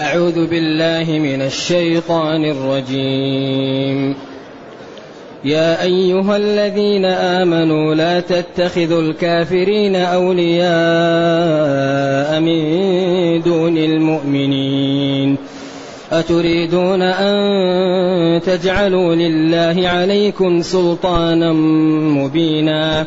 أعوذ بالله من الشيطان الرجيم. يا أيها الذين آمنوا لا تتخذوا الكافرين أولياء من دون المؤمنين. أتريدون أن تجعلوا لله عليكم سلطانا مبينا.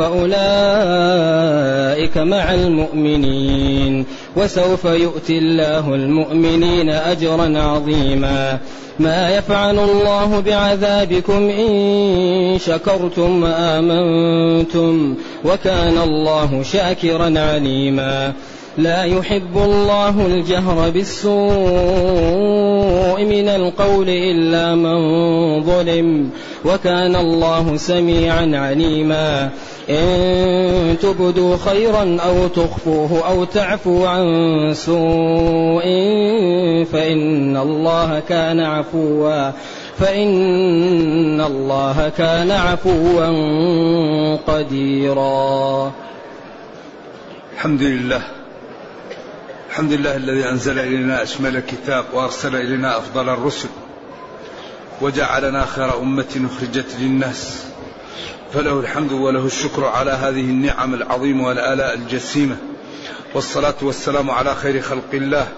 فأولئك مع المؤمنين وسوف يؤتي الله المؤمنين أجرا عظيما. ما يفعل الله بعذابكم إن شكرتم وآمنتم وكان الله شاكرا عليما. لا يحب الله الجهر بالسوء من القول إلا من ظلم وكان الله سميعا عليما. إن تبدوا خيرا أو تخفوه أو تعفوا عن سوء فإن الله كان عفوا فإن الله كان عفوا قديرا. الحمد لله. الحمد لله الذي أنزل إلينا أشمل كتاب وأرسل إلينا أفضل الرسل وجعلنا خير أمة أخرجت للناس فله الحمد وله الشكر على هذه النعم العظيمة والآلاء الجسيمة والصلاة والسلام على خير خلق الله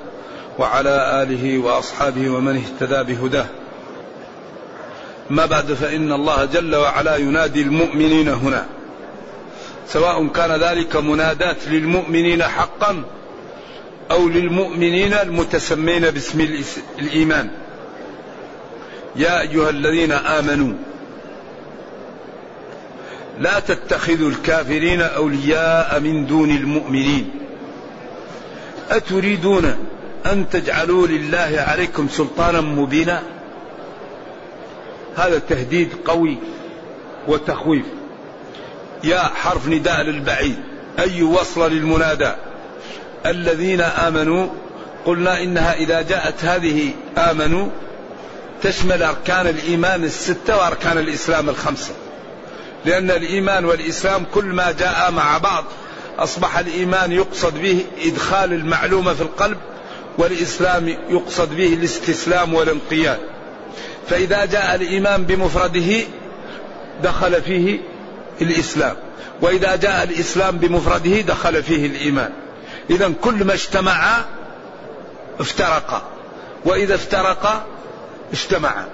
وعلى آله وأصحابه ومن اهتدى بهداه. ما بعد فإن الله جل وعلا ينادي المؤمنين هنا. سواء كان ذلك منادات للمؤمنين حقا أو للمؤمنين المتسمين باسم الإيمان. يا أيها الذين آمنوا لا تتخذوا الكافرين أولياء من دون المؤمنين. أتريدون أن تجعلوا لله عليكم سلطانا مبينا؟ هذا تهديد قوي وتخويف. يا حرف نداء للبعيد أي وصل للمنادى؟ الذين آمنوا قلنا إنها إذا جاءت هذه آمنوا تشمل أركان الإيمان الستة وأركان الإسلام الخمسة. لأن الإيمان والإسلام كل ما جاء مع بعض أصبح الإيمان يقصد به إدخال المعلومة في القلب والإسلام يقصد به الاستسلام والانقياد. فإذا جاء الإيمان بمفرده دخل فيه الإسلام وإذا جاء الإسلام بمفرده دخل فيه الإيمان. إذا كل ما اجتمع افترقا وإذا افترقا اجتمعا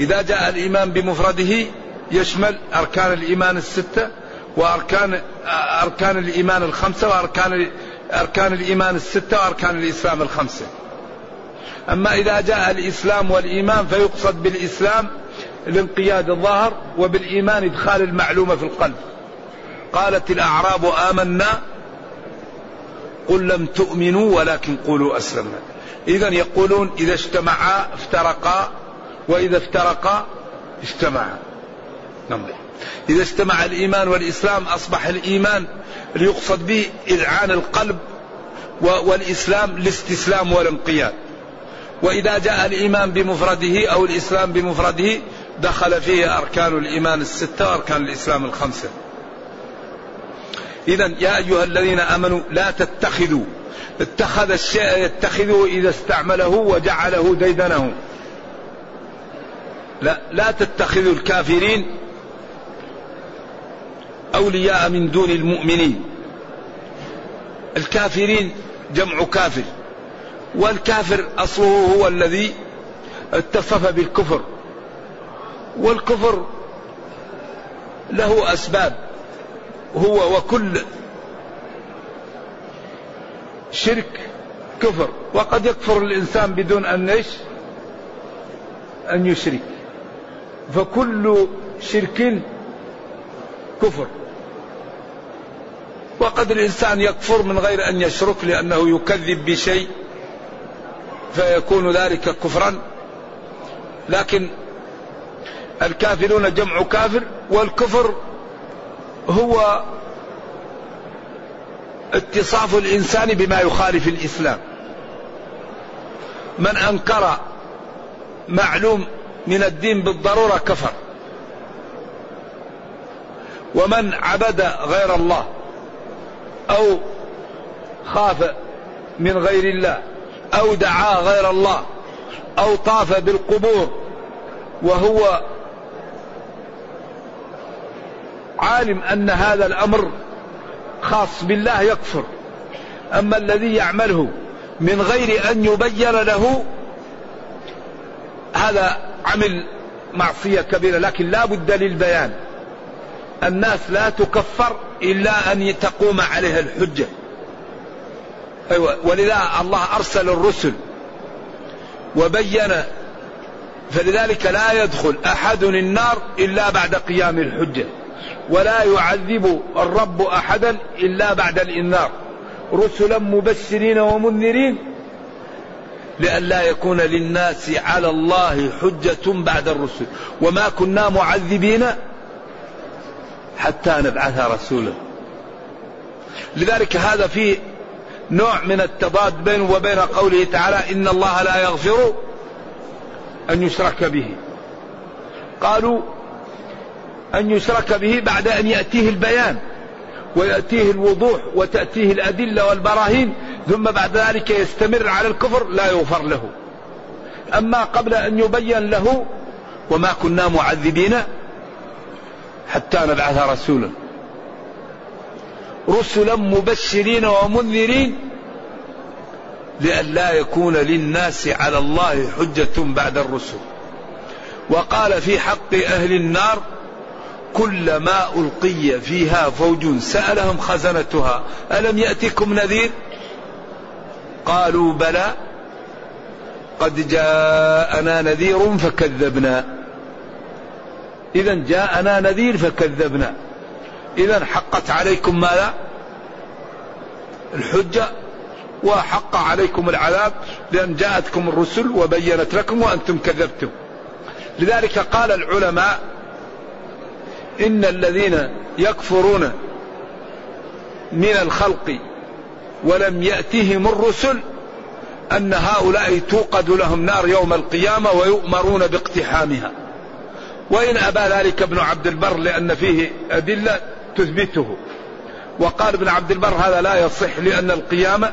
إذا جاء الإيمان بمفرده يشمل أركان الإيمان الستة وأركان أركان الإيمان الخمسة وأركان أركان الإيمان الستة وأركان الإسلام الخمسة. أما إذا جاء الإسلام والإيمان فيقصد بالإسلام الانقياد الظاهر وبالإيمان إدخال المعلومة في القلب. قالت الأعراب آمنا قل لم تؤمنوا ولكن قولوا أسلمنا. إذا يقولون إذا اجتمعا افترقا وإذا افترقا اجتمعا. نعم. إذا اجتمع الإيمان والإسلام أصبح الإيمان اللي يقصد به إذعان القلب والإسلام الاستسلام والانقياد. وإذا جاء الإيمان بمفرده أو الإسلام بمفرده دخل فيه أركان الإيمان الستة وأركان الإسلام الخمسة. إذا يا أيها الذين آمنوا لا تتخذوا اتخذ الشيء يتخذه إذا استعمله وجعله ديدنه. لا لا تتخذوا الكافرين أولياء من دون المؤمنين. الكافرين جمع كافر والكافر أصله هو الذي اتصف بالكفر والكفر له أسباب. هو وكل شرك كفر. وقد يكفر الإنسان بدون أن إيش؟ أن يشرك. فكل شرك كفر. وقد الإنسان يكفر من غير أن يشرك لأنه يكذب بشيء فيكون ذلك كفرا. لكن الكافرون جمع كافر والكفر هو اتصاف الإنسان بما يخالف الإسلام. من أنكر معلوم من الدين بالضرورة كفر. ومن عبد غير الله أو خاف من غير الله أو دعا غير الله أو طاف بالقبور وهو عالم أن هذا الأمر خاص بالله يكفر. أما الذي يعمله من غير أن يبين له هذا عمل معصية كبيرة لكن لا بد للبيان. الناس لا تكفر إلا أن تقوم عليها الحجة. أيوة ولذا الله أرسل الرسل وبين فلذلك لا يدخل أحد النار إلا بعد قيام الحجة. ولا يعذب الرب أحدا إلا بعد الإنذار. رسلا مبشرين ومنذرين لئلا يكون للناس على الله حجة بعد الرسل. وما كنا معذبين حتى نبعث رسولا. لذلك هذا فيه نوع من التضاد بينه وبين قوله تعالى إن الله لا يغفر أن يشرك به. قالوا أن يشرك به بعد أن يأتيه البيان ويأتيه الوضوح وتأتيه الأدلة والبراهين ثم بعد ذلك يستمر على الكفر لا يغفر له. أما قبل أن يبين له وما كنا معذبين حتى نبعث رسولا. رسلا مبشرين ومنذرين لئلا يكون للناس على الله حجة بعد الرسل. وقال في حق أهل النار كلما ألقي فيها فوج سألهم خزنتها. ألم يأتكم نذير؟ قالوا بلى. قد جاءنا نذير فكذبنا. إذا جاءنا نذير فكذبنا. إذا حقت عليكم ماذا؟ الحجة. وحق عليكم العذاب لأن جاءتكم الرسل وبينت لكم وأنتم كذبتم. لذلك قال العلماء إن الذين يكفرون من الخلق ولم يأتهم الرسل أن هؤلاء توقد لهم نار يوم القيامة ويؤمرون باقتحامها. وإن أبى ذلك ابن عبد البر لأن فيه أدلة تثبته. وقال ابن عبد البر هذا لا يصح لأن القيامة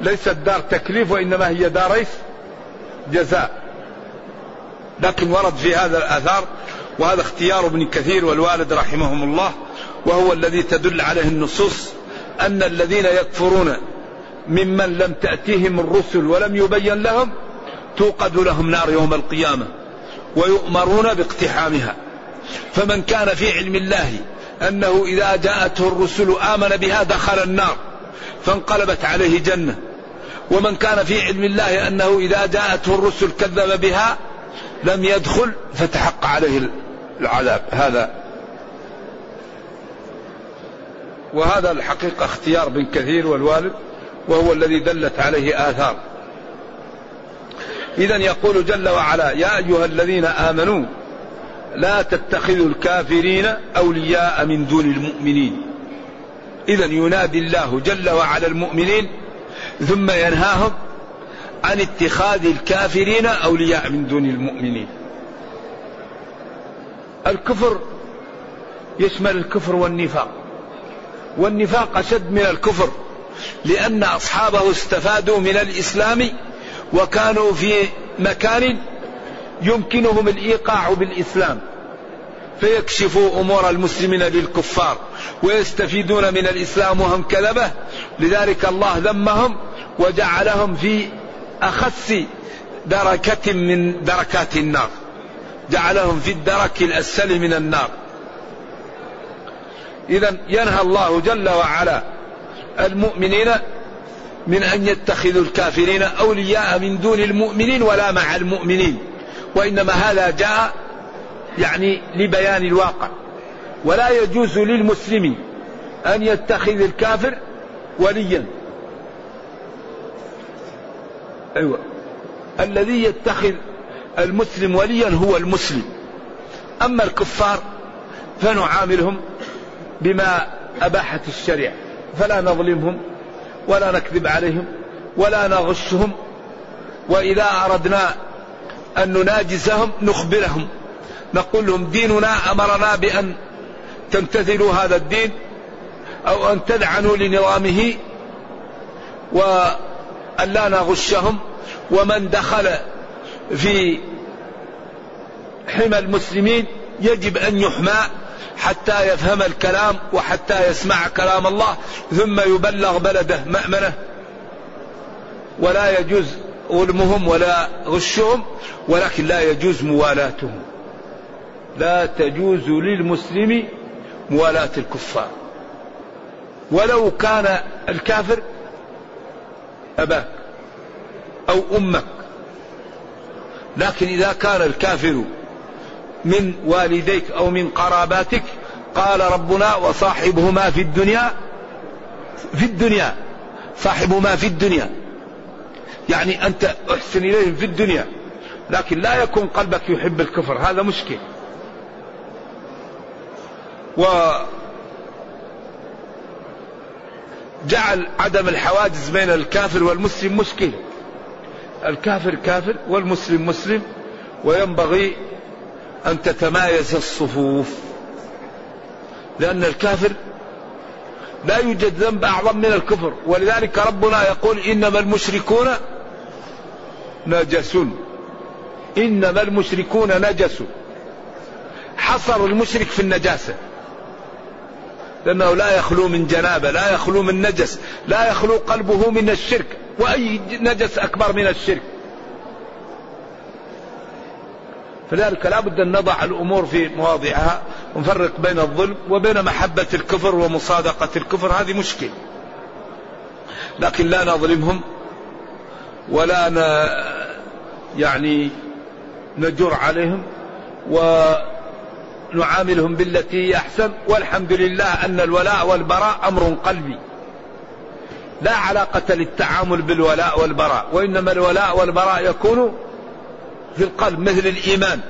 ليست دار تكليف وإنما هي دار جزاء. لكن ورد في هذا الآثار وهذا اختيار ابن كثير والوالد رحمهم الله وهو الذي تدل عليه النصوص أن الذين يكفرون ممن لم تأتيهم الرسل ولم يبين لهم توقد لهم نار يوم القيامة ويؤمرون باقتحامها. فمن كان في علم الله أنه إذا جاءته الرسل آمن بها دخل النار فانقلبت عليه جنة. ومن كان في علم الله أنه إذا جاءته الرسل كذب بها لم يدخل فتحق عليه العذاب هذا. وهذا الحقيقة اختيار بن كثير والوالد وهو الذي دلت عليه آثار. إذا يقول جل وعلا يا أيها الذين آمنوا لا تتخذوا الكافرين أولياء من دون المؤمنين. إذا ينادي الله جل وعلا المؤمنين ثم ينهاهم عن اتخاذ الكافرين أولياء من دون المؤمنين. الكفر يشمل الكفر والنفاق. والنفاق أشد من الكفر لأن أصحابه استفادوا من الإسلام وكانوا في مكان يمكنهم الإيقاع بالإسلام فيكشفوا أمور المسلمين بالكفار ويستفيدون من الإسلام وهم كذبة. لذلك الله ذمهم وجعلهم في أخس دركة من دركات النار. جعلهم في الدرك الأسفل من النار. إذا ينهى الله جل وعلا المؤمنين من أن يتخذوا الكافرين أولياء من دون المؤمنين ولا مع المؤمنين. وإنما هذا جاء يعني لبيان الواقع. ولا يجوز للمسلم أن يتخذ الكافر وليا. أيوة. الذي يتخذ المسلم وليا هو المسلم. أما الكفار فنعاملهم بما أباحت الشريعة فلا نظلمهم ولا نكذب عليهم ولا نغشهم وإذا أردنا أن نناجزهم نخبرهم. نقول لهم ديننا أمرنا بأن تمتثلوا هذا الدين أو أن تدعنوا لنظامه وأن لا نغشهم. ومن دخل في حمى المسلمين يجب أن يحمى حتى يفهم الكلام وحتى يسمع كلام الله ثم يبلغ بلده مأمنة. ولا يجوز ظلمهم ولا غشهم ولكن لا يجوز موالاتهم. لا تجوز للمسلم موالاة الكفار. ولو كان الكافر أباك أو أمك لكن إذا كان الكافر من والديك أو من قراباتك قال ربنا وصاحبهما في الدنيا في الدنيا صاحبهما في الدنيا. يعني أنت أحسن إليهم في الدنيا لكن لا يكون قلبك يحب الكفر هذا مشكل. و جعل عدم الحواجز بين الكافر والمسلم مشكلة الكافر كافر والمسلم مسلم وينبغي أن تتمايز الصفوف. لأن الكافر لا يوجد ذنب أعظم من الكفر ولذلك ربنا يقول إنما المشركون نجس. إنما المشركون نجس. حصر المشرك في النجاسة. لأنه لا يخلو من جنابة لا يخلو من نجس لا يخلو قلبه من الشرك. وأي نجس أكبر من الشرك. فلذلك لا بد أن نضع الأمور في مواضعها ونفرق بين الظلم وبين محبة الكفر ومصادقة الكفر. هذه مشكلة. لكن لا نظلمهم ولا ن... يعني نجر عليهم ونعاملهم بالتي هي أحسن. والحمد لله أن الولاء والبراء أمر قلبي. لا علاقة للتعامل بالولاء والبراء وإنما الولاء والبراء يكون في القلب مثل الإيمان.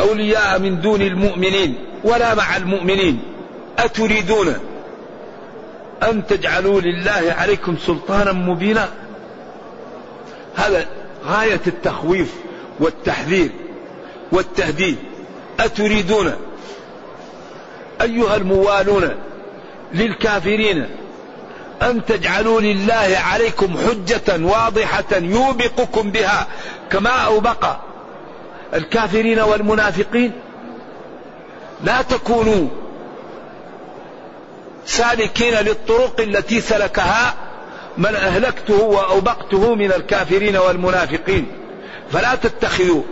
أولياء من دون المؤمنين ولا مع المؤمنين أتريدون أن تجعلوا لله عليكم سلطانا مبينا؟ هذا غاية التخويف والتحذير والتهديد. أتريدون أيها الموالون للكافرين أن تجعلوا لله عليكم حجة واضحة يوبقكم بها كما أوبق الكافرين والمنافقين. لا تكونوا سالكين للطرق التي سلكها من أهلكته وأوبقته من الكافرين والمنافقين. فلا تتخذوا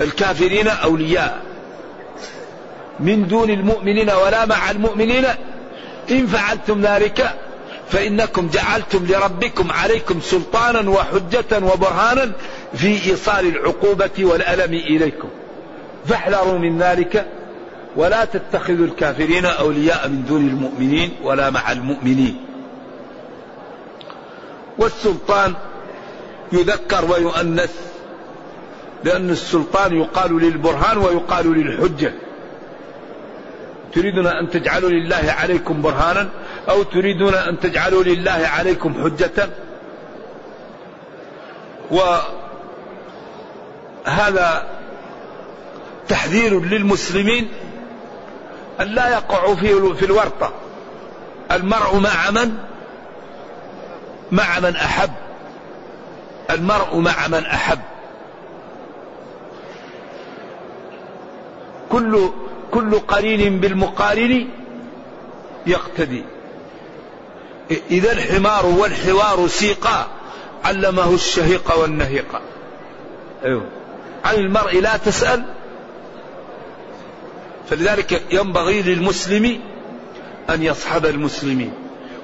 الكافرين أولياء. من دون المؤمنين ولا مع المؤمنين إن فعلتم ذلك فإنكم جعلتم لربكم عليكم سلطانا وحجة وبرهانا في إيصال العقوبة والألم إليكم. فاحذروا من ذلك ولا تتخذوا الكافرين أولياء من دون المؤمنين ولا مع المؤمنين. والسلطان يذكر ويؤنث لأن السلطان يقال للبرهان ويقال للحجة. تريدون أن تجعلوا لله عليكم برهانا أو تريدون أن تجعلوا لله عليكم حجة؟ وهذا تحذير للمسلمين أن لا يقعوا في في الورطة. المرء مع من؟ مع من أحب. المرء مع من أحب. كل كل قرين بالمقارن يقتدي. إذا الحمار والحوار سيقا علمه الشهيق والنهيق. أيوه. عن المرء لا تسأل. فلذلك ينبغي للمسلم أن يصحب المسلمين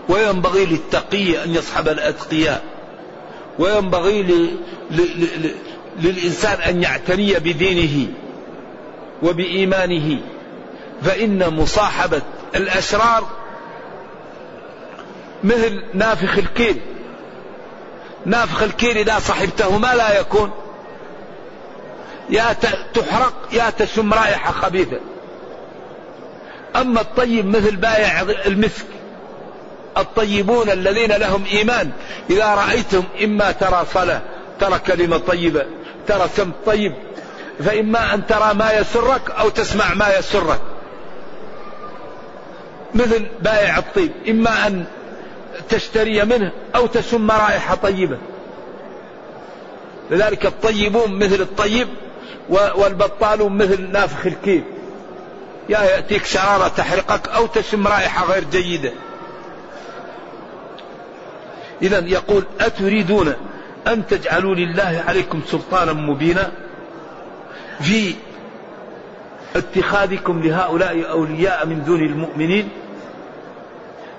وينبغي للتقي أن يصحب الأتقياء وينبغي ل... ل... ل... للإنسان أن يعتني بدينه وبإيمانه. فإن مصاحبة الأشرار مثل نافخ الكيل. نافخ الكيل إذا صحبته ما لا يكون. يا تحرق يا تشم رائحة خبيثة. أما الطيب مثل بائع المسك. الطيبون الذين لهم إيمان. إذا رأيتم إما ترى صلاة ترى كلمة طيبة ترى سم طيب فإما أن ترى ما يسرك أو تسمع ما يسرك. مثل بائع الطيب إما أن تشتري منه أو تشم رائحة طيبة. لذلك الطيبون مثل الطيب والبطالون مثل نافخ الكيل. يا يأتيك شرارة تحرقك أو تشم رائحة غير جيدة. إذا يقول أتريدون أن تجعلوا لله عليكم سلطانا مبينا في اتخاذكم لهؤلاء أولياء من دون المؤمنين؟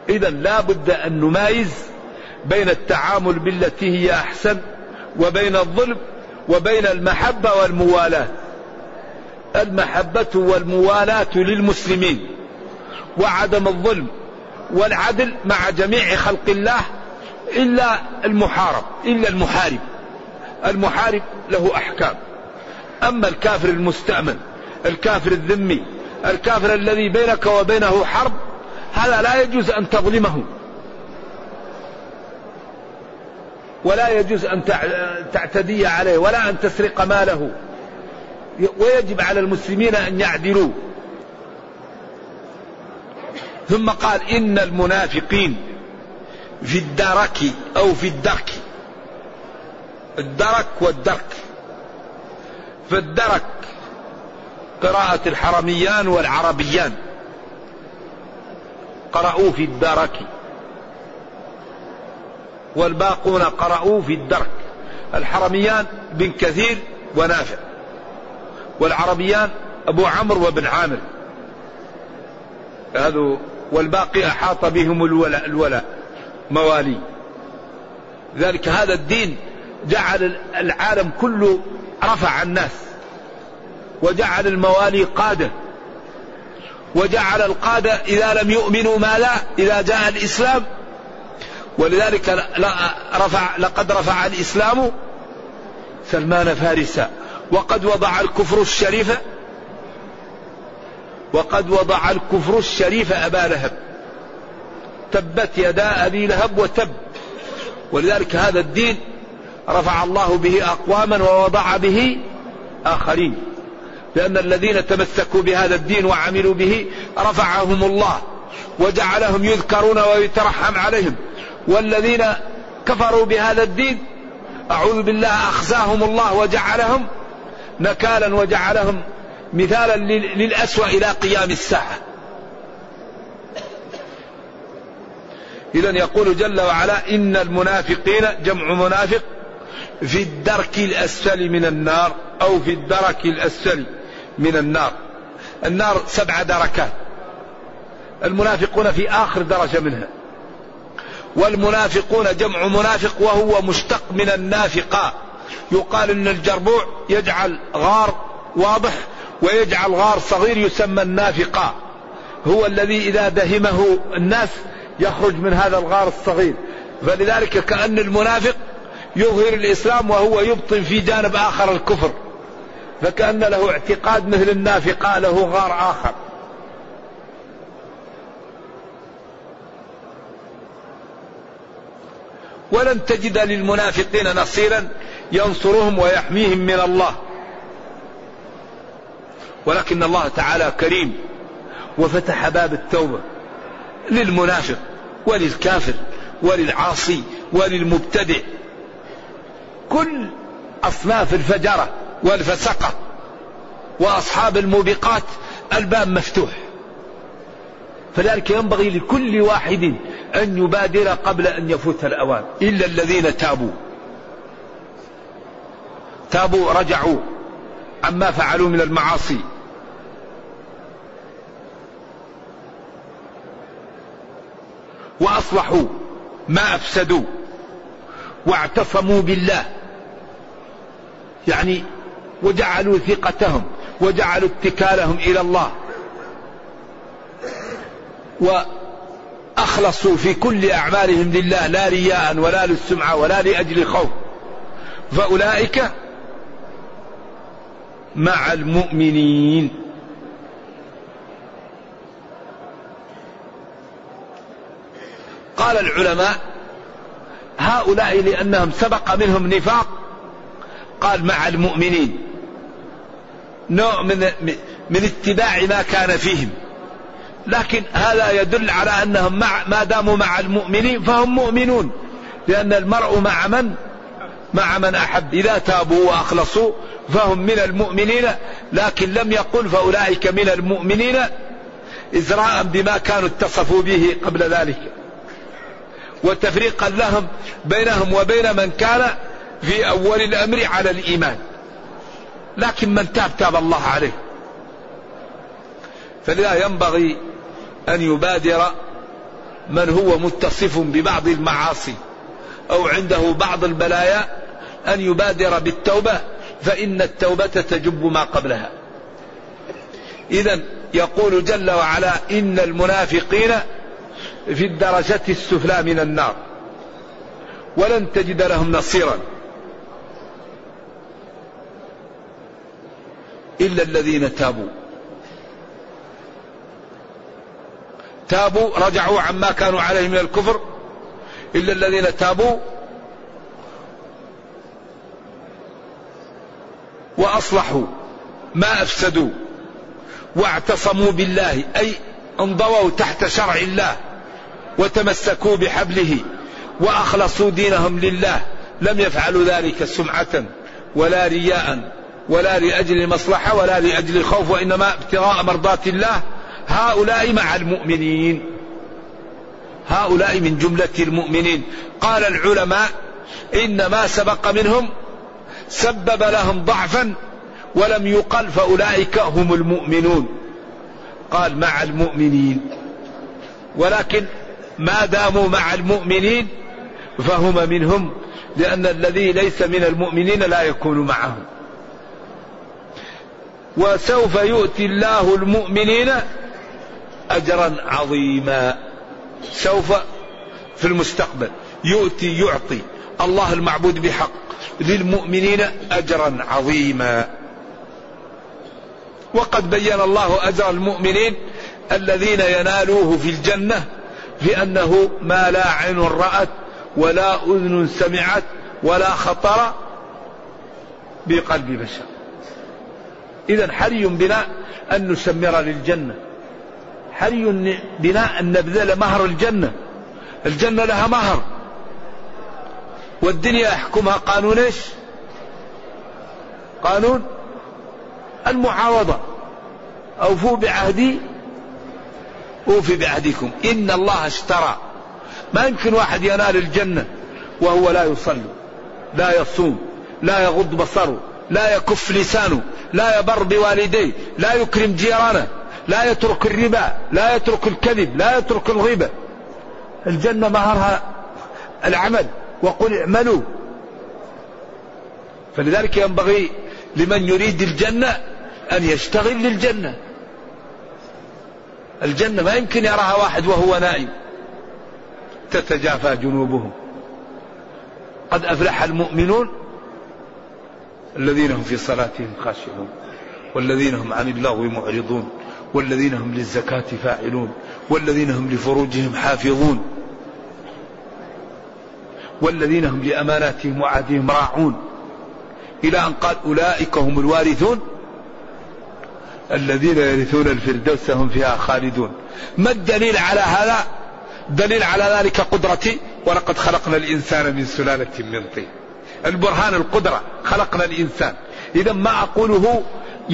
إذا لا بد أن نمايز بين التعامل بالتي هي أحسن وبين الظلم وبين المحبة والموالاة. المحبة والموالاة للمسلمين وعدم الظلم والعدل مع جميع خلق الله إلا المحارب إلا المحارب. المحارب له أحكام. أما الكافر المستأمن الكافر الذمي الكافر الذي بينك وبينه حرب هذا لا يجوز أن تظلمه؟ ولا يجوز أن تعتدي عليه ولا أن تسرق ماله. ويجب على المسلمين أن يعدلوا. ثم قال إن المنافقين في الدرك أو في الدرك. الدرك والدرك. فالدرك قراءة الحرميان والعربيان. قرأوا في الدرك. والباقون قرأوا في الدرك. الحرميان بن كثير ونافع. والعربيان أبو عمرو وابن عامر. هذا والباقي أحاط بهم الولاء, الولاء. موالي. ذلك هذا الدين جعل العالم كله رفع الناس. وجعل الموالي قادة. وجعل القادة إذا لم يؤمنوا ما لا إذا جاء الإسلام. ولذلك رفع لقد رفع الإسلام سلمان فارسا. وقد وضع الكفر الشريف وقد وضع الكفر الشريف أبا لهب. تبت يدا أبي لهب وتب. ولذلك هذا الدين رفع الله به أقواما ووضع به آخرين. لأن الذين تمسكوا بهذا الدين وعملوا به رفعهم الله وجعلهم يذكرون ويترحم عليهم. والذين كفروا بهذا الدين أعوذ بالله أخزاهم الله وجعلهم نكالا وجعلهم مثالا للأسوأ إلى قيام الساعة. إذا يقول جل وعلا إن المنافقين جمع منافق في الدرك الأسفل من النار أو في الدرك الأسفل. من النار. النار سبع دركات. المنافقون في آخر درجة منها. والمنافقون جمع منافق وهو مشتق من النافقة. يقال إن الجربوع يجعل غار واضح ويجعل غار صغير يسمى النافقة. هو الذي إذا دهمه الناس يخرج من هذا الغار الصغير. فلذلك كأن المنافق يظهر الإسلام وهو يبطن في جانب آخر الكفر. فكأن له اعتقاد مثل النافقة له غار آخر. ولن تجد للمنافقين نصيرا ينصرهم ويحميهم من الله. ولكن الله تعالى كريم وفتح باب التوبة للمنافق وللكافر وللعاصي وللمبتدع. كل أصناف الفجرة والفسقه وأصحاب الموبقات الباب مفتوح. فذلك ينبغي لكل واحد أن يبادر قبل أن يفوت الأوان. إلا الذين تابوا. تابوا رجعوا. عما فعلوا من المعاصي. وأصلحوا ما أفسدوا. واعتصموا بالله. يعني وجعلوا ثقتهم وجعلوا اتكالهم إلى الله. وأخلصوا في كل أعمالهم لله لا رياء ولا للسمعه ولا لأجل خوف. فأولئك مع المؤمنين. قال العلماء هؤلاء لأنهم سبق منهم نفاق قال مع المؤمنين. نوع من من اتباع ما كان فيهم. لكن هذا يدل على أنهم مع ما داموا مع المؤمنين فهم مؤمنون. لأن المرء مع من؟ مع من أحب. إذا تابوا وأخلصوا فهم من المؤمنين. لكن لم يقل فأولئك من المؤمنين إزراء بما كانوا اتصفوا به قبل ذلك. وتفريقا لهم بينهم وبين من كان في أول الأمر على الإيمان. لكن من تاب تاب الله عليه. فلذا ينبغي أن يبادر من هو متصف ببعض المعاصي أو عنده بعض البلايا أن يبادر بالتوبة فإن التوبة تجب ما قبلها. اذا يقول جل وعلا إن المنافقين في الدرجة السفلى من النار. ولن تجد لهم نصيرا. إلا الذين تابوا. تابوا رجعوا عما كانوا عليه من الكفر. إلا الذين تابوا. وأصلحوا ما أفسدوا. واعتصموا بالله. أي انضووا تحت شرع الله. وتمسكوا بحبله. وأخلصوا دينهم لله. لم يفعلوا ذلك سمعة ولا رياء. ولا لأجل مصلحة ولا لأجل خوف وإنما ابتغاء مرضات الله. هؤلاء مع المؤمنين. هؤلاء من جملة المؤمنين. قال العلماء إن ما سبق منهم سبب لهم ضعفا ولم يقل فأولئك هم المؤمنون. قال مع المؤمنين. ولكن ما داموا مع المؤمنين فهم منهم لأن الذي ليس من المؤمنين لا يكون معهم. وسوف يؤتي الله المؤمنين أجرا عظيما. سوف في المستقبل يؤتي يعطي الله المعبود بحق للمؤمنين أجرا عظيما. وقد بين الله أجر المؤمنين الذين ينالوه في الجنة بأنه ما لا عين رأت ولا أذن سمعت ولا خطر بقلب بشر. إذا حري بنا أن نسمر للجنة. حري بنا أن نبذل مهر الجنة. الجنة لها مهر. والدنيا يحكمها. قانون إيش؟ قانون المعاوضة. أوفوا بعهدي أوفي بعهدكم. إن الله اشترى. ما يمكن واحد ينال الجنة وهو لا يصلي لا يصوم لا يغض بصره. لا يكف لسانه لا يبر بوالديه لا يكرم جيرانه لا يترك الربا لا يترك الكذب لا يترك الغيبة. الجنة مهرها العمل وقل اعملوا. فلذلك ينبغي لمن يريد الجنة أن يشتغل للجنة. الجنة ما يمكن يراها واحد وهو نائم. تتجافى جنوبهم. قد أفلح المؤمنون الذين هم في صلاتهم خاشعون والذين هم عن اللغو معرضون والذين هم للزكاة فاعلون والذين هم لفروجهم حافظون والذين هم لأماناتهم وعهدهم راعون. إلى أن قال أولئك هم الوارثون؟ الذين يرثون الفردوس هم فيها خالدون. ما الدليل على هذا؟ دليل على ذلك قدرتي؟ ولقد خلقنا الإنسان من سلالة من طين. البرهان القدرة خلقنا الإنسان. إذا ما أقوله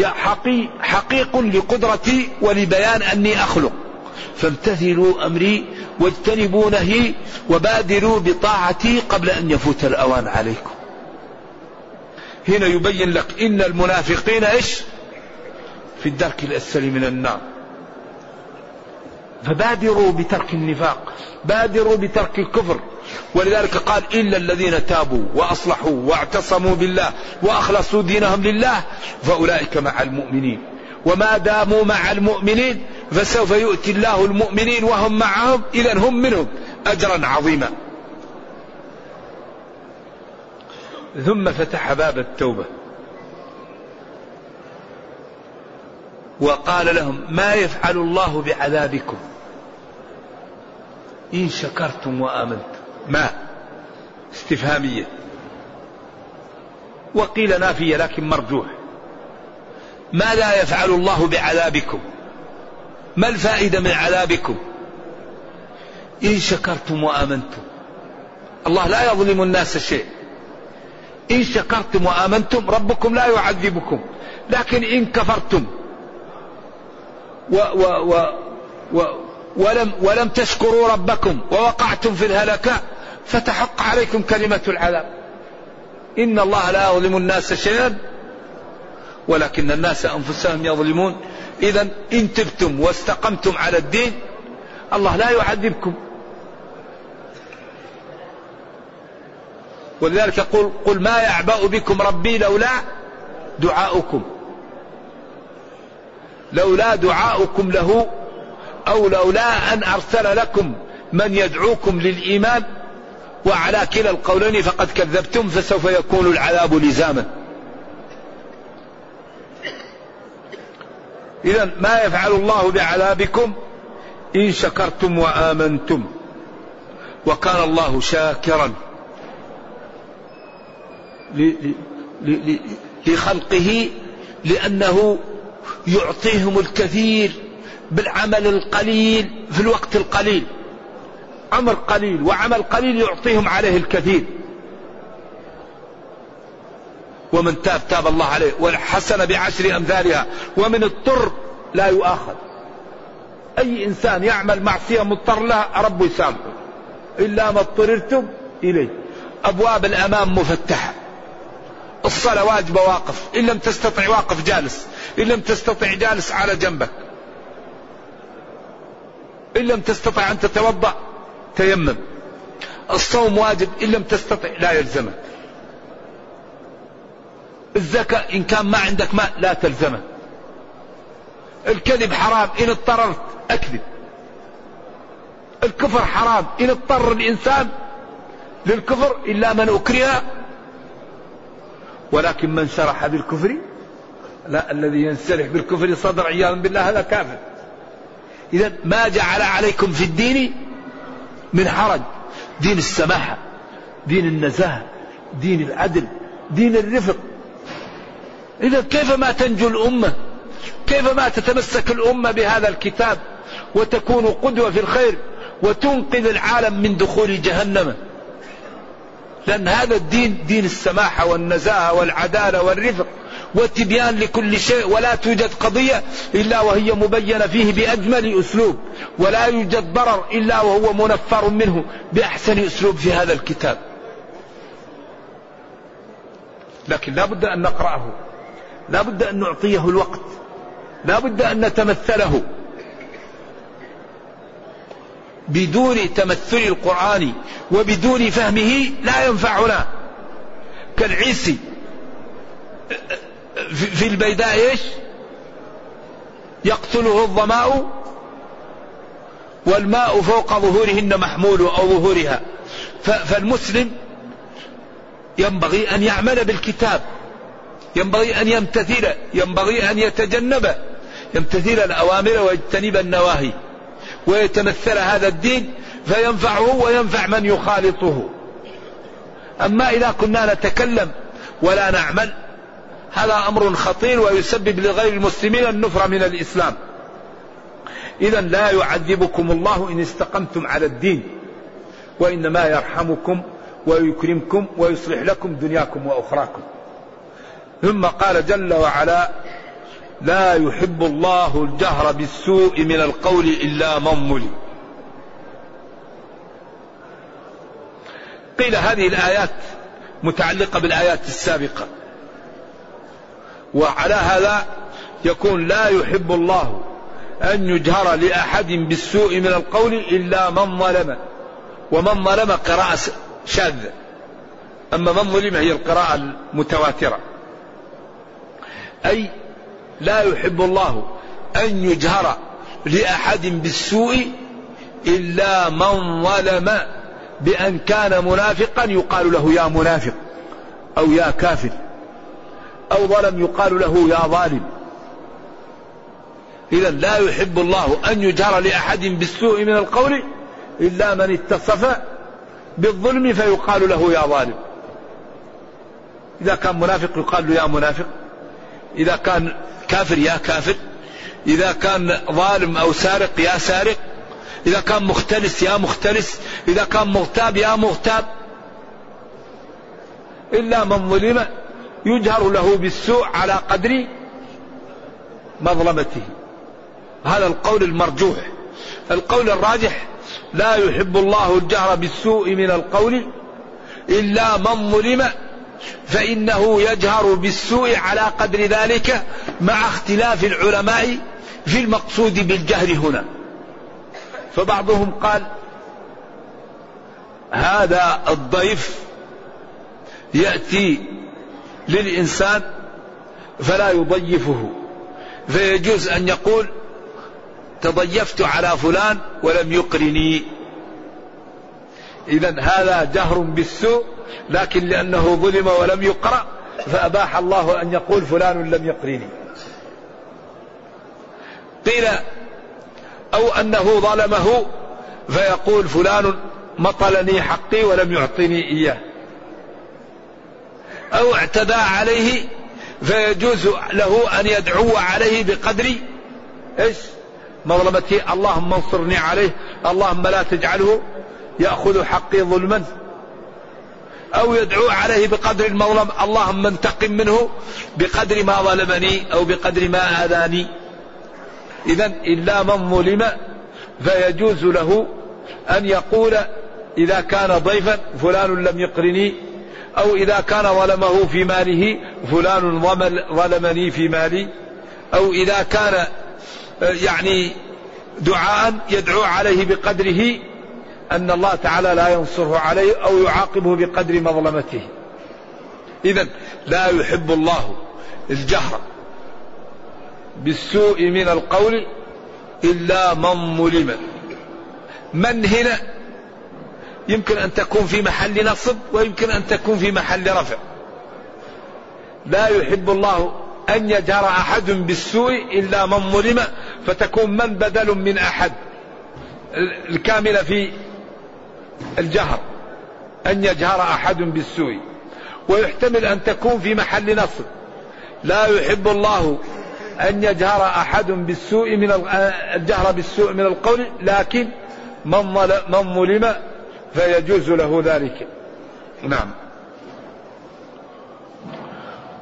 حقي حقيق لقدرتي ولبيان أني أخلق. فامتثلوا أمري واجتنبوا نهي وبادروا بطاعتي قبل أن يفوت الأوان عليكم. هنا يبين لك إن المنافقين إيش؟ في الدرك الأسفل من النار. فبادروا بترك النفاق بادروا بترك الكفر. ولذلك قال إلا الذين تابوا وأصلحوا واعتصموا بالله وأخلصوا دينهم لله فأولئك مع المؤمنين. وما داموا مع المؤمنين فسوف يؤتي الله المؤمنين وهم معهم. إذا هم منهم أجرا عظيما. ثم فتح باب التوبة. وقال لهم ما يفعل الله بعذابكم إن شكرتم وآمنتم. ما استفهامية. وقيل نافية لكن مرجوح. ماذا يفعل الله بعذابكم؟ ما الفائدة من عذابكم؟ إن شكرتم وآمنتم. الله لا يظلم الناس شيء. إن شكرتم وآمنتم ربكم لا يعذبكم. لكن إن كفرتم و و و و ولم ولم تشكروا ربكم ووقعتم في الهلكة فتحق عليكم كلمة العذاب. إن الله لا يظلم الناس شيئا ولكن الناس أنفسهم يظلمون. إذا إن تبتم واستقمتم على الدين الله لا يعذبكم. ولذلك يقول قل ما يعبأ بكم ربي لولا دعاؤكم. لولا دعاؤكم له أو لولا أن أرسل لكم من يدعوكم للإيمان وعلى كلا القولين فقد كذبتم فسوف يكون العذاب لزاما. إذا ما يفعل الله بعذابكم؟ إن شكرتم وآمنتم. وكان الله شاكرا لخلقه لأنه يعطيهم الكثير بالعمل القليل في الوقت القليل. أمر قليل وعمل قليل يعطيهم عليه الكثير. ومن تاب تاب الله عليه. والحسنة بعشر أمثالها. ومن اضطر لا يؤاخذ. أي إنسان يعمل معصية مضطر لها رب يسامحه. إلا ما اضطررتم إليه. أبواب الأمام مفتحة. الصلاة واجبة واقف. إن لم تستطع واقف جالس. إن لم تستطع جالس على جنبك. إن لم تستطع أن تتوضأ تيمم. الصوم واجب إن لم تستطع لا يلزمك الزكاة إن كان ما عندك ماء لا تلزمك الكذب حرام إن اضطررت أكذب. الكفر حرام إن اضطر الإنسان للكفر إلا من أكره. ولكن من شرح بالكفر لا الذي ينسلح بالكفر صدر عياذا بالله هذا كافر. إذا ما جعل عليكم في الدين من حرج. دين السماحة دين النزاهة دين العدل دين الرفق. إذا كيف ما تنجو الأمة؟ كيف ما تتمسك الأمة بهذا الكتاب؟ وتكون قدوة في الخير وتنقذ العالم من دخول جهنم. لأن هذا الدين دين السماحة والنزاهة والعدالة والرفق. والتبيان لكل شيء ولا توجد قضية إلا وهي مبينة فيه بأجمل أسلوب ولا يوجد ضرر إلا وهو منفر منه بأحسن أسلوب في هذا الكتاب. لكن لا بد أن نقرأه لا بد أن نعطيه الوقت لا بد أن نتمثله. بدون تمثل القرآن وبدون فهمه لا ينفعنا. كالعيسي في البيداء إيش؟ يقتله الظماء والماء فوق ظهورهن محمول أو ظهورها. فالمسلم ينبغي أن يعمل بالكتاب. ينبغي أن يمتثل. ينبغي أن يتجنب. يمتثل الأوامر ويجتنب النواهي. ويتمثل هذا الدين فينفعه وينفع من يخالطه. أما إذا كنا نتكلم ولا نعمل هذا أمر خطير ويسبب لغير المسلمين النفره من الإسلام. اذا لا يعذبكم الله إن استقمتم على الدين وإنما يرحمكم ويكرمكم ويصلح لكم دنياكم وأخراكم. ثم قال جل وعلا لا يحب الله الجهر بالسوء من القول إلا من ظلم قيل هذه الآيات متعلقة بالآيات السابقة. وعلى هذا يكون لا يحب الله أن يجهر لأحد بالسوء من القول إلا من ظلم. ومن ظلم قراءة شاذة أما من ظلم هي القراءة المتواترة. أي لا يحب الله أن يجهر لأحد بالسوء إلا من ظلم بأن كان منافقا يقال له يا منافق أو يا كافر. أو ظلم يقال له يا ظالم. إذا لا يحب الله أن يجهر لأحد بالسوء من القول إلا من اتصف بالظلم فيقال له يا ظالم. إذا كان منافق يقال له يا منافق. إذا كان كافر يا كافر. إذا كان ظالم أو سارق يا سارق. إذا كان مختلس يا مختلس. إذا كان مغتاب يا مغتاب. إلا من ظلم يجهر له بالسوء على قدر مظلمته. هذا القول المرجوح. القول الراجح لا يحب الله الجهر بالسوء من القول إلا من ظلم فإنه يجهر بالسوء على قدر ذلك مع اختلاف العلماء في المقصود بالجهر هنا. فبعضهم قال هذا الضيف يأتي للإنسان فلا يضيفه فيجوز أن يقول تضيفت على فلان ولم يقرني. إذا هذا جهر بالسوء لكن لأنه ظلم ولم يقرأ فأباح الله أن يقول فلان لم يقرني. قيل أو أنه ظلمه فيقول فلان مطلني حقي ولم يعطني إياه. أو اعتدى عليه فيجوز له أن يدعو عليه بقدر إيش؟ مظلمتي. اللهم انصرني عليه. اللهم لا تجعله يأخذ حقي ظلما. أو يدعو عليه بقدر المظلم. اللهم انتقم منه بقدر ما ظلمني أو بقدر ما آذاني. إذا إلا من ظلم فيجوز له أن يقول إذا كان ضيفا فلان لم يقرني أو إذا كان ظلمه في ماله فلان ظلمني في مالي. أو إذا كان يعني دعاء يدعو عليه بقدره أن الله تعالى لا ينصره عليه أو يعاقبه بقدر مظلمته. إذا لا يحب الله الجهر بالسوء من القول إلا من ظلم. من هنا يمكن أن تكون في محل نصب ويمكن أن تكون في محل رفع. لا يحب الله أن يجهر أحد بالسوء إلا من ظلم فتكون من بدل من أحد الكاملة في الجهر أن يجهر أحد بالسوء. ويحتمل أن تكون في محل نصب. لا يحب الله أن يجهر أحد بالسوء من الجهر بالسوء من القول لكن من ظلم فيجوز له ذلك. نعم.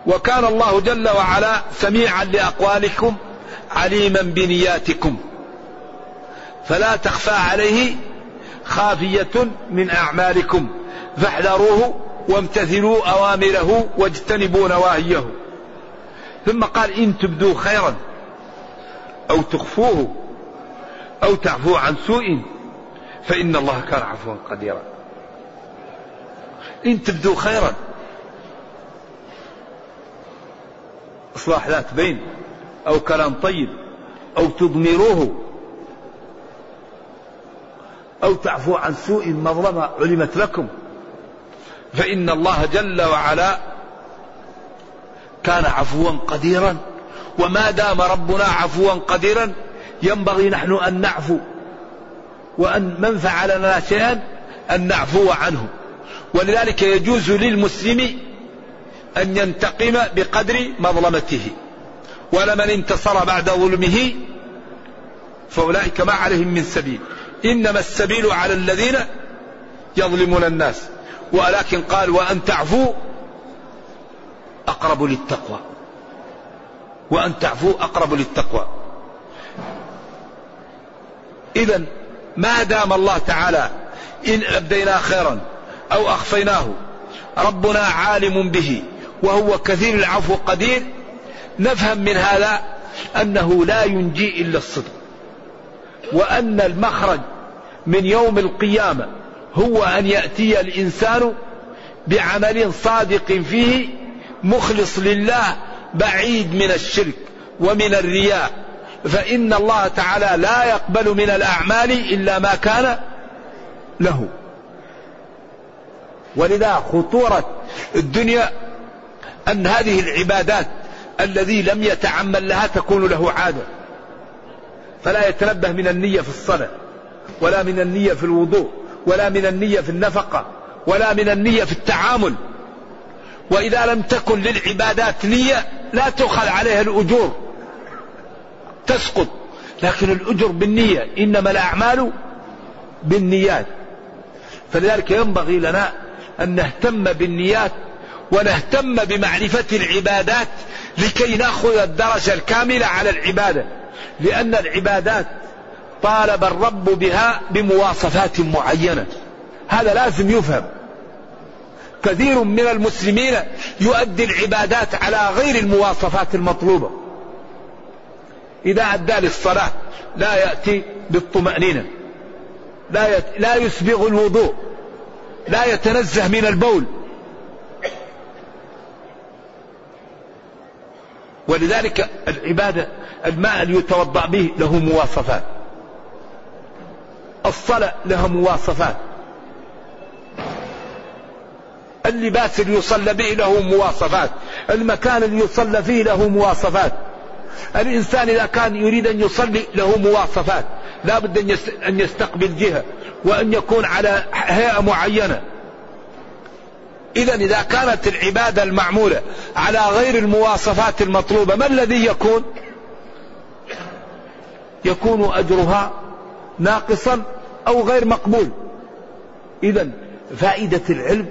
وكان الله جل وعلا سميعا لأقوالكم عليما بنياتكم. فلا تخفى عليه خافية من أعمالكم. فاحذروه وامتثلوا أوامره واجتنبوا نواهيه. ثم قال إن تبدوا خيرا أو تخفوه أو تعفو عن سوء فإن الله كان عفوا قديرا. إن تبدوا خيرا. إصلاح ذات بين. أو كلام طيب. أو تضمروه أو تعفو عن سوء مظلمة علمت لكم. فإن الله جل وعلا كان عفوا قديرا. وما دام ربنا عفوا قديرا ينبغي نحن أن نعفو. وأن من فعل لنا شيئا أن نعفو عنه. ولذلك يجوز للمسلم أن ينتقم بقدر مظلمته. ولمن انتصر بعد ظلمه فأولئك ما عليهم من سبيل. إنما السبيل على الذين يظلمون الناس. ولكن قال وأن تعفوا أقرب للتقوى. وأن تعفوا أقرب للتقوى. إذا ما دام الله تعالى إن أبدينا خيرا أو أخفيناه ربنا عالم به وهو كثير العفو قدير نفهم من هذا أنه لا ينجي إلا الصدق. وأن المخرج من يوم القيامة هو أن يأتي الإنسان بعمل صادق فيه مخلص لله بعيد من الشرك ومن الرياء. فإن الله تعالى لا يقبل من الأعمال إلا ما كان له. ولذا خطورة الدنيا أن هذه العبادات الذي لم يتعمل لها تكون له عادة. فلا يتنبه من النية في الصلاة ولا من النية في الوضوء ولا من النية في النفقة ولا من النية في التعامل. وإذا لم تكن للعبادات نية لا تؤخذ عليها الأجور. تسقط. لكن الأجر بالنية إنما الأعمال بالنيات. فلذلك ينبغي لنا أن نهتم بالنيات ونهتم بمعرفة العبادات لكي نأخذ الدرجة الكاملة على العبادة. لأن العبادات طالب الرب بها بمواصفات معينة. هذا لازم يفهم. كثير من المسلمين يؤدي العبادات على غير المواصفات المطلوبة. إذا أدى للصلاة لا يأتي بالطمأنينة. لا يت... لا يسبغ الوضوء. لا يتنزه من البول. ولذلك العبادة الماء اللي يتوضأ به له مواصفات. الصلاة لها مواصفات. اللباس اللي يصلى به له مواصفات. المكان اللي يصلى فيه له مواصفات. الإنسان إذا كان يريد أن يصلي له مواصفات لا بد أن يستقبل جهة وأن يكون على هيئة معينة إذا إذا كانت العبادة المعمولة على غير المواصفات المطلوبة ما الذي يكون؟ يكون أجرها ناقصا أو غير مقبول. إذا فائدة العلم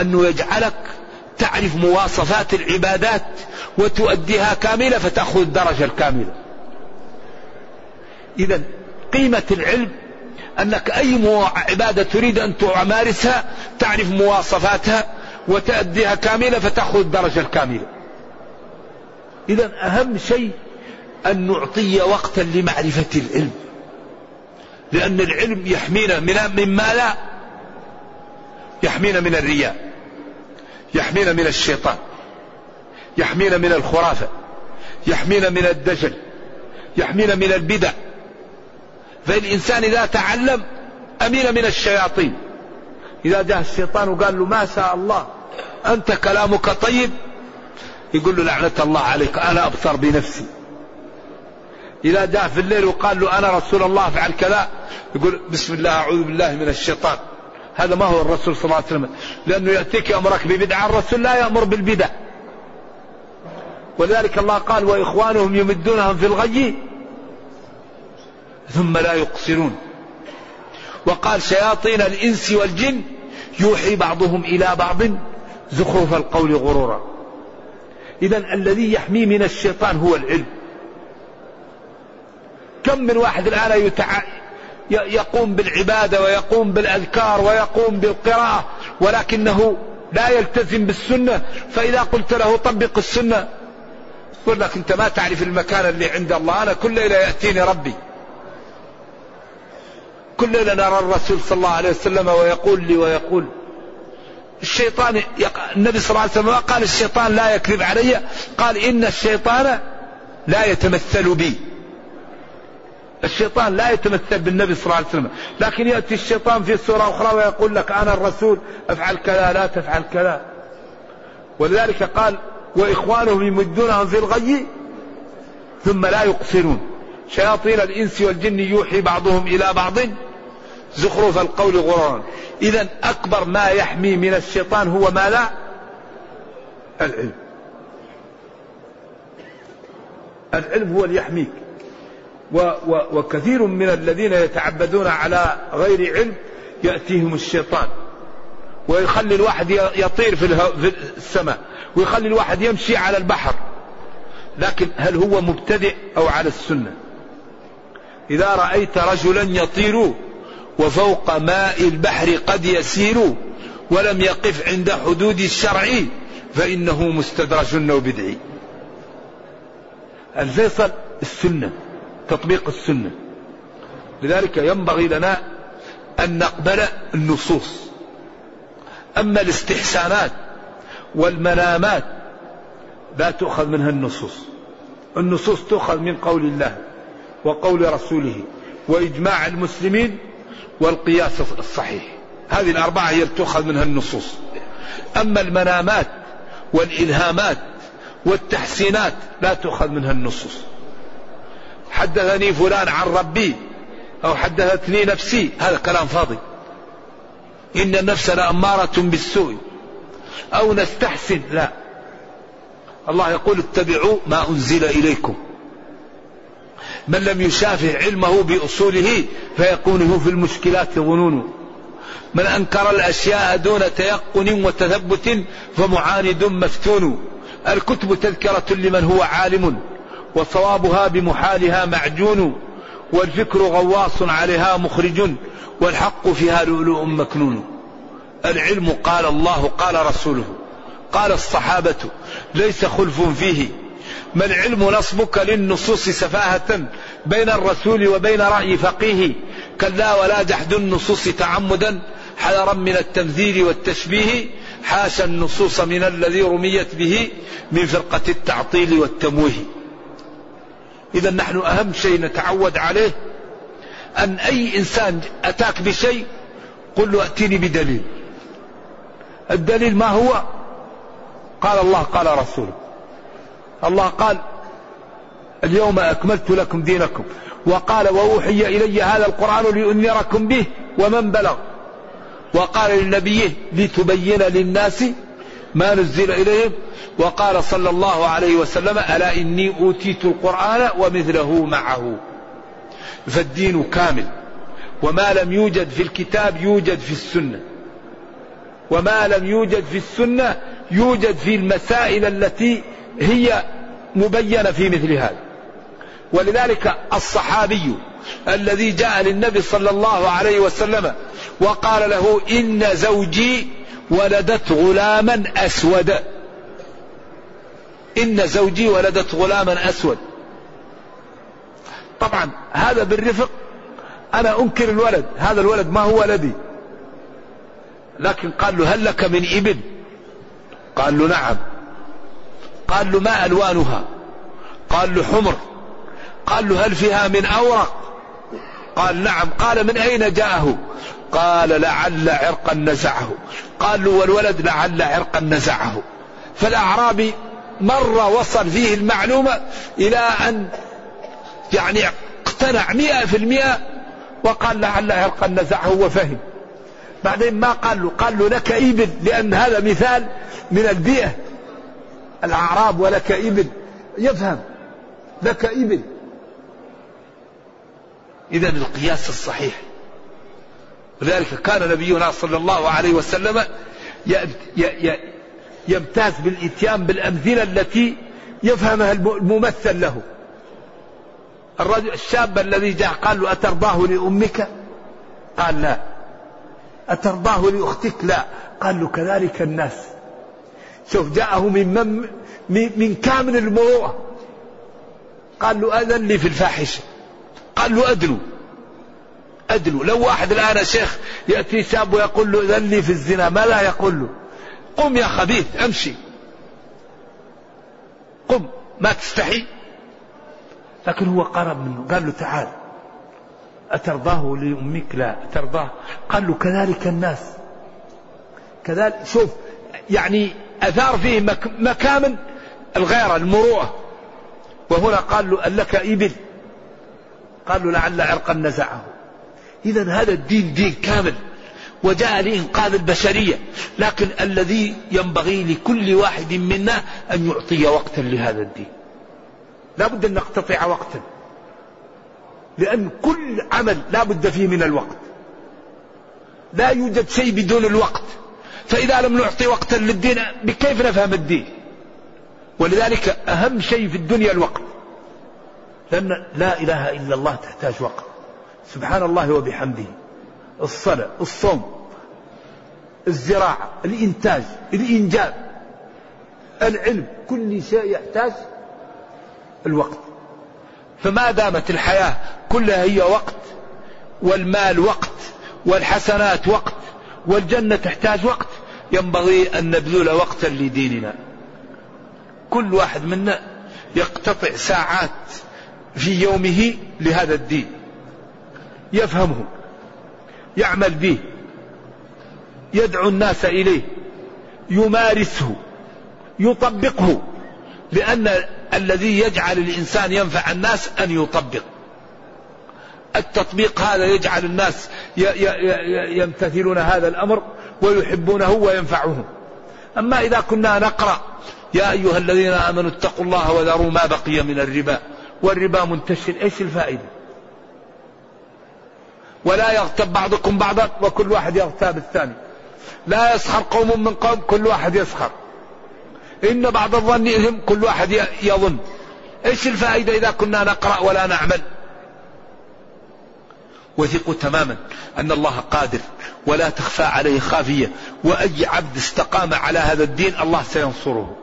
أنه يجعلك تعرف مواصفات العبادات وتؤديها كاملة فتأخذ الدرجة الكاملة. إذا قيمة العلم أنك أي عبادة تريد أن تمارسها تعرف مواصفاتها وتأديها كاملة فتأخذ الدرجة الكاملة. إذا أهم شيء أن نعطي وقتا لمعرفة العلم. لأن العلم يحمينا من مما لا يحمينا من الرياء. يحمينا من الشيطان يحمينا من الخرافة يحمينا من الدجل يحمينا من البدع. فالإنسان إذا تعلم أمين من الشياطين. إذا جاء الشيطان وقال له ما شاء الله أنت كلامك طيب؟ يقول له لعنة الله عليك أنا أبصر بنفسي. إذا جاء في الليل وقال له أنا رسول الله فعل كذا؟ يقول بسم الله أعوذ بالله من الشيطان. هذا ما هو الرسول صلى الله عليه وسلم. لأنه يأتيك أمرك ببدعة الرسول لا يأمر بالبدع. ولذلك الله قال وإخوانهم يمدونهم في الغي ثم لا يقصرون. وقال شياطين الإنس والجن يوحي بعضهم إلى بعض زخرف القول غرورا. إذا الذي يحمي من الشيطان هو العلم. كم من واحد الآن يتع... يقوم بالعبادة ويقوم بالأذكار ويقوم بالقراءة ولكنه لا يلتزم بالسنة. فإذا قلت له طبق السنة يقول لك أنت ما تعرف المكان اللي عند الله. أنا كل ليلة يأتيني ربي. كل ليلة نرى الرسول صلى الله عليه وسلم ويقول لي ويقول. الشيطان يق... النبي صلى الله عليه وسلم قال الشيطان لا يكذب علي قال إن الشيطان لا يتمثل بي. الشيطان لا يتمثل بالنبي صلى الله عليه وسلم. لكن يأتي الشيطان في سورة أخرى ويقول لك أنا الرسول أفعل كذا لا تفعل كذا. ولذلك قال وإخوانهم يمدونهم في الغي ثم لا يقصرون. شياطين الإنس والجن يوحي بعضهم إلى بعض. زخرف القول غرورا. إذا أكبر ما يحمي من الشيطان هو ما لا؟ العلم. العلم هو اللي يحميك. و و وكثير من الذين يتعبدون على غير علم يأتيهم الشيطان. ويخلي الواحد يطير في, في السماء ويخلي الواحد يمشي على البحر. لكن هل هو مبتدئ أو على السنة؟ إذا رأيت رجلا يطير وفوق ماء البحر قد يسير ولم يقف عند حدود الشرع فإنه مستدرج أو بدعي. الفيصل السنة. تطبيق السنة. لذلك ينبغي لنا أن نقبل النصوص. أما الاستحسانات والمنامات لا تؤخذ منها النصوص. النصوص تؤخذ من قول الله وقول رسوله وإجماع المسلمين والقياس الصحيح. هذه الأربعة هي تؤخذ منها النصوص. أما المنامات والإلهامات والتحسينات لا تؤخذ منها النصوص. حدثني فلان عن ربي أو حدثتني نفسي. هذا كلام فاضي. إن النفس لأمارة بالسوء أو نستحسن. لا. الله يقول اتبعوا ما أنزل إليكم. من لم يشافه علمه بأصوله فيكون هو في المشكلات ظنون من أنكر الأشياء دون تيقن وتثبت فمعاند مفتون. الكتب تذكرة لمن هو عالم. وصوابها بمحالها معجون والفكر غواص عليها مخرج والحق فيها لؤلؤ مكنون. العلم قال الله قال رسوله. قال الصحابة ليس خلف فيه. ما العلم نصبك للنصوص سفاهة بين الرسول وبين رأي فقيه؟ كلا ولا جحد النصوص تعمدا حذرا من التمثيل والتشبيه. حاشا النصوص من الذي رميت به من فرقة التعطيل والتمويه. إذا نحن أهم شيء نتعود عليه أن أي إنسان أتاك بشيء قل له أتيني بدليل. الدليل ما هو؟ قال الله قال رسوله. الله قال اليوم أكملت لكم دينكم وقال وأوحي إلي هذا القرآن لأنذركم به ومن بلغ. وقال لنبيه لتبين للناس ما نزل إليهم؟ وقال صلى الله عليه وسلم ألا إني أوتيت القرآن ومثله معه. فالدين كامل. وما لم يوجد في الكتاب يوجد في السنة. وما لم يوجد في السنة يوجد في المسائل التي هي مبينة في مثل هذا. ولذلك الصحابي الذي جاء للنبي صلى الله عليه وسلم وقال له إن زوجي ولدت غلاما أسود. إن زوجي ولدت غلاما أسود. طبعا هذا بالرفق أنا أنكر الولد هذا الولد ما هو ولدي. لكن قال له هل لك من إبل؟ قال له نعم. قال له ما ألوانها؟ قال له حمر. قال له هل فيها من أورق؟ قال نعم. قال من أين جاءه؟ قال لعل عرقا نزعه. قال له والولد لعل عرقا نزعه. فالأعرابي مرة وصل فيه المعلومة إلى أن يعني اقتنع مئة في المئة وقال لعل عرقا نزعه وفهم. بعدين ما قال له قال له لك إبل لأن هذا مثال من البيئة. الأعراب ولك إبل. يفهم. لك إبل. إذا القياس الصحيح. ولذلك كان نبينا صلى الله عليه وسلم يمتاز بالإتيان بالأمثلة التي يفهمها الممثل له. الرجل الشاب الذي جاء قال له أترضاه لأمك؟ قال لا. أترضاه لأختك؟ لا. قال له كذلك الناس. شوف جاءه من من, من كامل المروءة. قال له أذن لي في الفاحشة. قال له أدنو أدنو لو واحد الآن شيخ يأتي شاب ويقول له لي في الزنا ما لا يقول له؟ قم يا خبيث امشي. قم ما تستحي. لكن هو قرب منه قال له تعال. أترضاه لأمك؟ لا أترضاه. قال له كذلك الناس. كذلك شوف يعني أثار فيه مكامن الغيرة المروءة. وهنا قال له لك إبل؟ قال له لعل عرقا نزعه إذا هذا الدين دين كامل وجاء لإنقاذ البشرية. لكن الذي ينبغي لكل واحد منا أن يعطي وقتا لهذا الدين. لا بد أن نقتطع وقتا لأن كل عمل لا بد فيه من الوقت. لا يوجد شيء بدون الوقت. فإذا لم نعطي وقتا للدين بكيف نفهم الدين؟ ولذلك أهم شيء في الدنيا الوقت. لأن لا إله إلا الله تحتاج وقت. سبحان الله وبحمده. الصلاة الصوم الزراعة الإنتاج الإنجاب العلم كل شيء يحتاج الوقت. فما دامت الحياة كلها هي وقت والمال وقت والحسنات وقت والجنة تحتاج وقت ينبغي أن نبذل وقتا لديننا. كل واحد منا يقتطع ساعات في يومه لهذا الدين. يفهمه يعمل به يدعو الناس إليه يمارسه يطبقه لأن الذي يجعل الإنسان ينفع الناس أن يطبق. التطبيق هذا يجعل الناس يمتثلون هذا الأمر ويحبونه وينفعهم. أما إذا كنا نقرأ يا أيها الذين آمنوا اتقوا الله وذروا ما بقي من الربا والربا منتشر إيش الفائدة؟ ولا يغتب بعضكم بعضا وكل واحد يغتاب الثاني. لا يسخر قوم من قوم كل واحد يسخر. إن بعض الظن إثم كل واحد يظن. إيش الفائدة إذا كنا نقرأ ولا نعمل؟ وثقوا تماما أن الله قادر ولا تخفى عليه خافية. وأي عبد استقام على هذا الدين الله سينصره.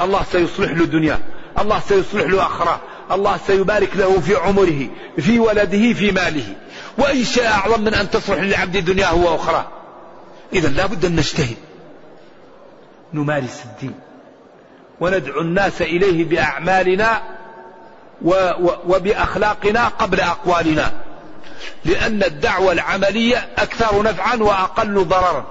الله سيصلح له دنياه. الله سيصلح له أخراه. الله سيبارك له في عمره في ولده في ماله. وأي شيء أعظم من أن تصلح للعبد دنياه وأخراه إذا لا بد أن نجتهد. نمارس الدين. وندعو الناس إليه بأعمالنا وبأخلاقنا قبل أقوالنا. لأن الدعوة العملية أكثر نفعا وأقل ضررا.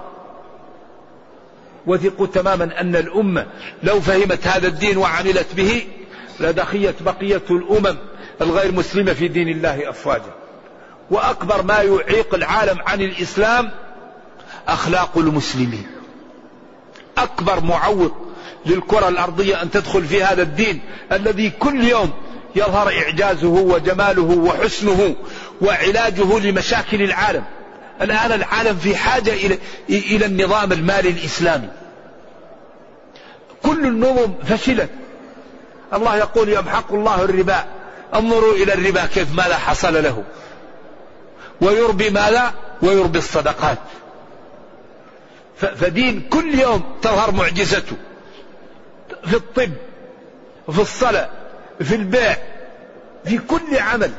وثقوا تماما أن الأمة لو فهمت هذا الدين وعملت به لدخيت بقية الأمم الغير مسلمة في دين الله أفواجا. وأكبر ما يعيق العالم عن الإسلام أخلاق المسلمين. أكبر معوق للكرة الأرضية أن تدخل في هذا الدين الذي كل يوم يظهر إعجازه وجماله وحسنه وعلاجه لمشاكل العالم. الآن العالم في حاجة إلى, إلى النظام المالي الإسلامي. كل النظم فشلت. الله يقول يمحق الله الربا. انظروا إلى الربا كيف ماذا حصل له. ويربي ماذا؟ ويربي الصدقات. فدين كل يوم تظهر معجزته. في الطب في الصلاة في البيع في كل عمل.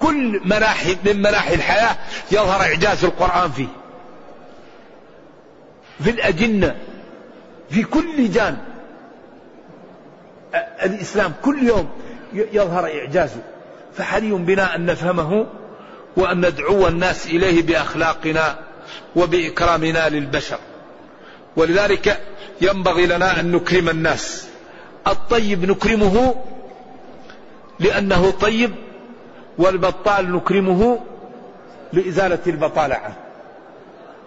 كل مناحي من مناحي الحياة يظهر إعجاز القرآن فيه. في الأجنة في كل جانب. الإسلام كل يوم يظهر إعجازه فحري بنا أن نفهمه وأن ندعو الناس إليه بأخلاقنا وبإكرامنا للبشر. ولذلك ينبغي لنا أن نكرم الناس. الطيب نكرمه لأنه طيب والبطال نكرمه لإزالة البطالة. عنه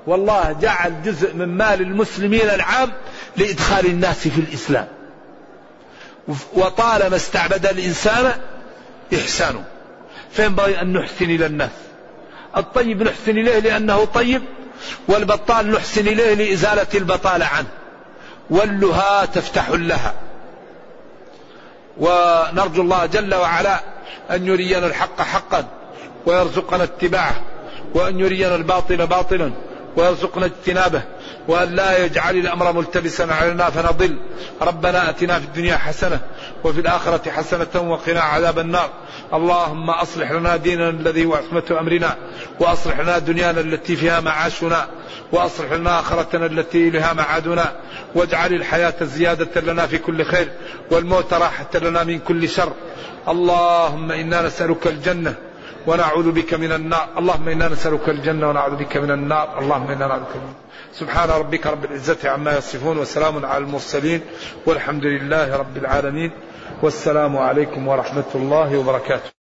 والله جعل جزء من مال المسلمين العام لإدخال الناس في الإسلام. وطالما استعبد الإنسان إحسانه فينبغي أن نحسن إلى الناس. الطيب نحسن إليه لأنه طيب والبطال نحسن إليه لإزالة البطالة عنه. واللها تفتح لها. ونرجو الله جل وعلا أن يرينا الحق حقا ويرزقنا اتباعه وأن يرينا الباطل باطلا ويرزقنا اجتنابه. وأن لا يجعل الأمر ملتبسا علينا فنضل. ربنا أتنا في الدنيا حسنة وفي الآخرة حسنة وقنا عذاب النار. اللهم أصلح لنا ديننا الذي هو عصمة أمرنا وأصلح لنا دنيانا التي فيها معاشنا وأصلح لنا آخرتنا التي لها معادنا. واجعل الحياة زيادة لنا في كل خير والموت راحة لنا من كل شر. اللهم إنا نسألك الجنة ونعوذ بك من النار. اللهم إنا نسألك الجنة ونعوذ بك من النار. اللهم إنا نعوذ بك من سبحان ربك رب العزة عما يصفون وسلام على المرسلين والحمد لله رب العالمين. والسلام عليكم ورحمة الله وبركاته.